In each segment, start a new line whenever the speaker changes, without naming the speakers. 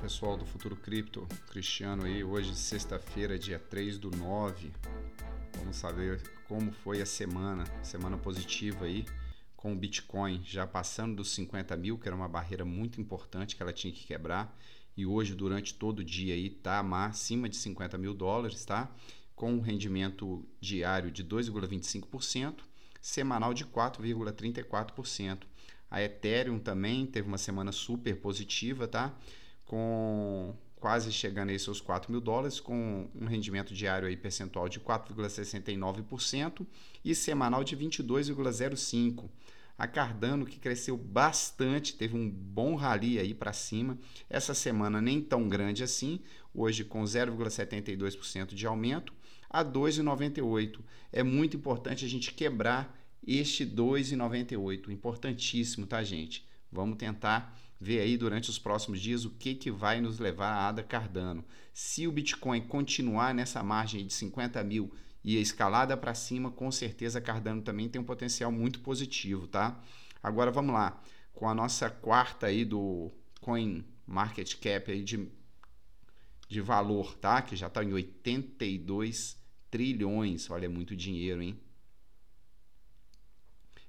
pessoal do Futuro Cripto, Cristiano aí, hoje sexta-feira, dia 3 do 9. Vamos saber como foi a semana, semana positiva aí, com o Bitcoin já passando dos 50 mil, que era uma barreira muito importante que ela tinha que quebrar, e hoje durante todo o dia aí tá acima de 50 mil dólares, tá? Com um rendimento diário de 2,25%, semanal de 4,34%. A Ethereum também teve uma semana super positiva, tá? Com quase chegando aí seus 4 mil dólares, com um rendimento diário aí percentual de 4,69% e semanal de 22,05%. A Cardano, que cresceu bastante, teve um bom rally aí para cima. Essa semana nem tão grande assim, hoje com 0,72% de aumento a 2,98. É muito importante a gente quebrar este 2,98. Importantíssimo, tá, gente? Vamos tentar ver aí durante os próximos dias o que, que vai nos levar a ADA Cardano. Se o Bitcoin continuar nessa margem de 50 mil e a escalada para cima, com certeza Cardano também tem um potencial muito positivo, tá? Agora vamos lá, com a nossa quarta aí do Coin Market Cap aí de, de valor, tá? Que já está em 82 trilhões, olha, é muito dinheiro, hein?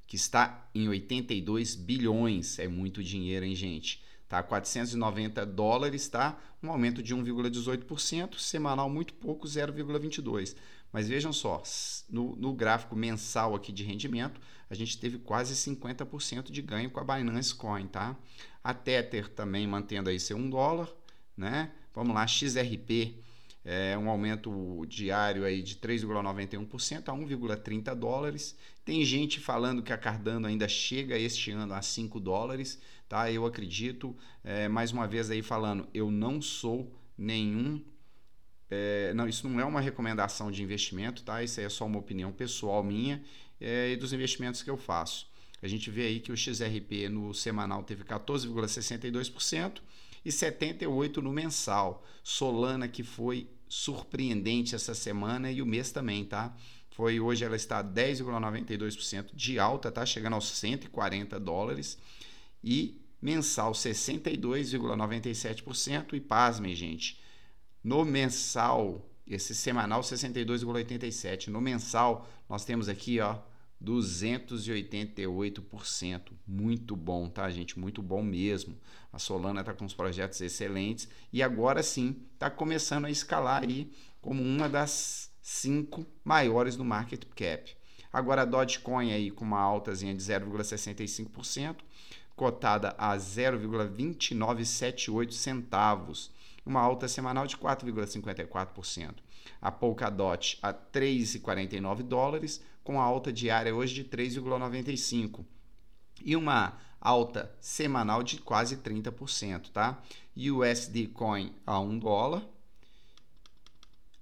Que está em 82 bilhões. É muito dinheiro, hein, gente? Tá, 490 dólares, tá? Um aumento de 1,18%, semanal muito pouco, 0,22%. Mas vejam só, no, no, gráfico mensal aqui de rendimento, a gente teve quase 50% de ganho com a Binance Coin, tá? A Tether também mantendo aí seu 1 dólar, né? Vamos lá, XRP é um aumento diário aí de 3,91% a 1,30 dólares. Tem gente falando que a Cardano ainda chega este ano a 5 dólares, tá? Eu acredito, é, mais uma vez aí falando, eu não sou nenhum é, não, isso não é uma recomendação de investimento, tá? Isso aí é só uma opinião pessoal minha é, e dos investimentos que eu faço. A gente vê aí que o XRP no semanal teve 14,62% e 78% no mensal. Solana que foi surpreendente essa semana e o mês também, tá? Foi hoje ela está 10,92% de alta, tá? Chegando aos 140 dólares e mensal 62,97% e pasmem, gente. No mensal, esse semanal 62,87. No mensal, nós temos aqui, ó, 288%. Muito bom, tá, gente? Muito bom mesmo. A Solana está com os projetos excelentes e agora sim está começando a escalar aí como uma das cinco maiores no market cap. Agora a Dogecoin aí com uma altazinha de 0,65%, cotada a 0,2978 centavos, uma alta semanal de 4,54%. A Polkadot a 3,49 dólares, com a alta diária hoje de 3,95 e uma alta semanal de quase 30%, tá? USD Coin a 1 dólar.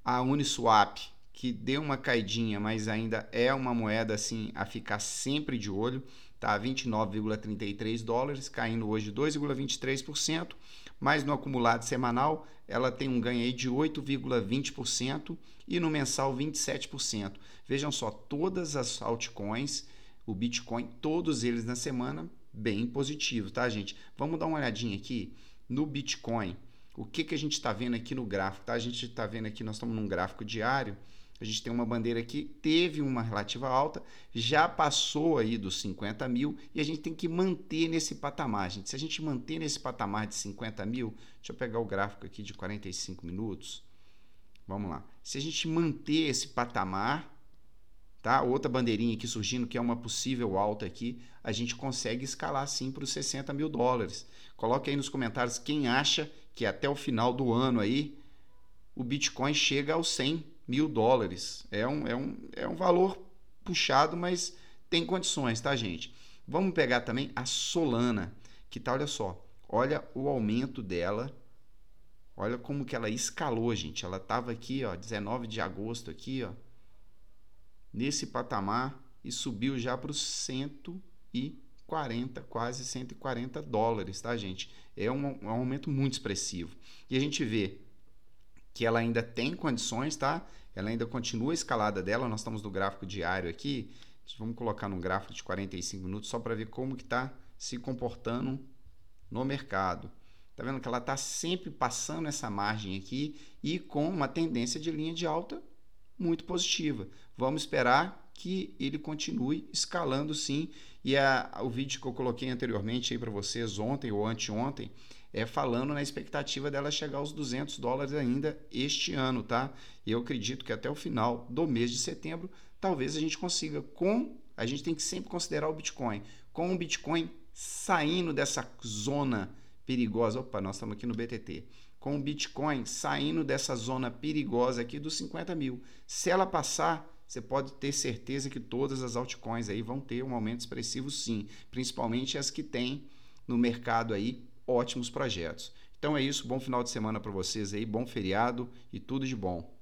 A Uniswap, que deu uma caidinha, mas ainda é uma moeda assim a ficar sempre de olho, tá? 29,33 dólares, caindo hoje 2,23%, mas no acumulado semanal ela tem um ganho aí de 8,20% e no mensal 27%. Vejam só, todas as altcoins, o Bitcoin, todos eles na semana bem positivo, tá, gente? Vamos dar uma olhadinha aqui no Bitcoin. O que, que a gente está vendo aqui no gráfico, tá? A gente está vendo aqui, nós estamos num gráfico diário, a gente tem uma bandeira aqui, teve uma relativa alta, já passou aí dos 50 mil e a gente tem que manter nesse patamar. Gente. Se a gente manter nesse patamar de 50 mil, deixa eu pegar o gráfico aqui de 45 minutos. Vamos lá. Se a gente manter esse patamar, tá? Outra bandeirinha aqui surgindo que é uma possível alta aqui, a gente consegue escalar sim para os 60 mil dólares. Coloque aí nos comentários quem acha que até o final do ano aí o Bitcoin chega aos 100 mil dólares. É um, é, um, é um valor puxado, mas tem condições, tá, gente? Vamos pegar também a Solana, que tá, olha só, olha o aumento dela, olha como que ela escalou, gente. Ela tava aqui, ó, 19 de agosto aqui, ó, nesse patamar e subiu já para os 140, quase 140 dólares, tá, gente? É um, um aumento muito expressivo. E a gente vê que ela ainda tem condições, tá? Ela ainda continua a escalada dela. Nós estamos no gráfico diário aqui. Vamos colocar num gráfico de 45 minutos só para ver como que está se comportando no mercado. Tá vendo que ela está sempre passando essa margem aqui e com uma tendência de linha de alta muito positiva. Vamos esperar que ele continue escalando sim. E a, o vídeo que eu coloquei anteriormente aí para vocês ontem ou anteontem é falando na expectativa dela chegar aos 200 dólares ainda este ano, tá? E eu acredito que até o final do mês de setembro, talvez a gente consiga com a gente tem que sempre considerar o Bitcoin com o Bitcoin saindo dessa zona perigosa. Opa, nós estamos aqui no BTT. Com o Bitcoin saindo dessa zona perigosa aqui dos 50 mil. Se ela passar, você pode ter certeza que todas as altcoins aí vão ter um aumento expressivo sim, principalmente as que têm no mercado aí ótimos projetos. Então é isso, bom final de semana para vocês aí, bom feriado e tudo de bom.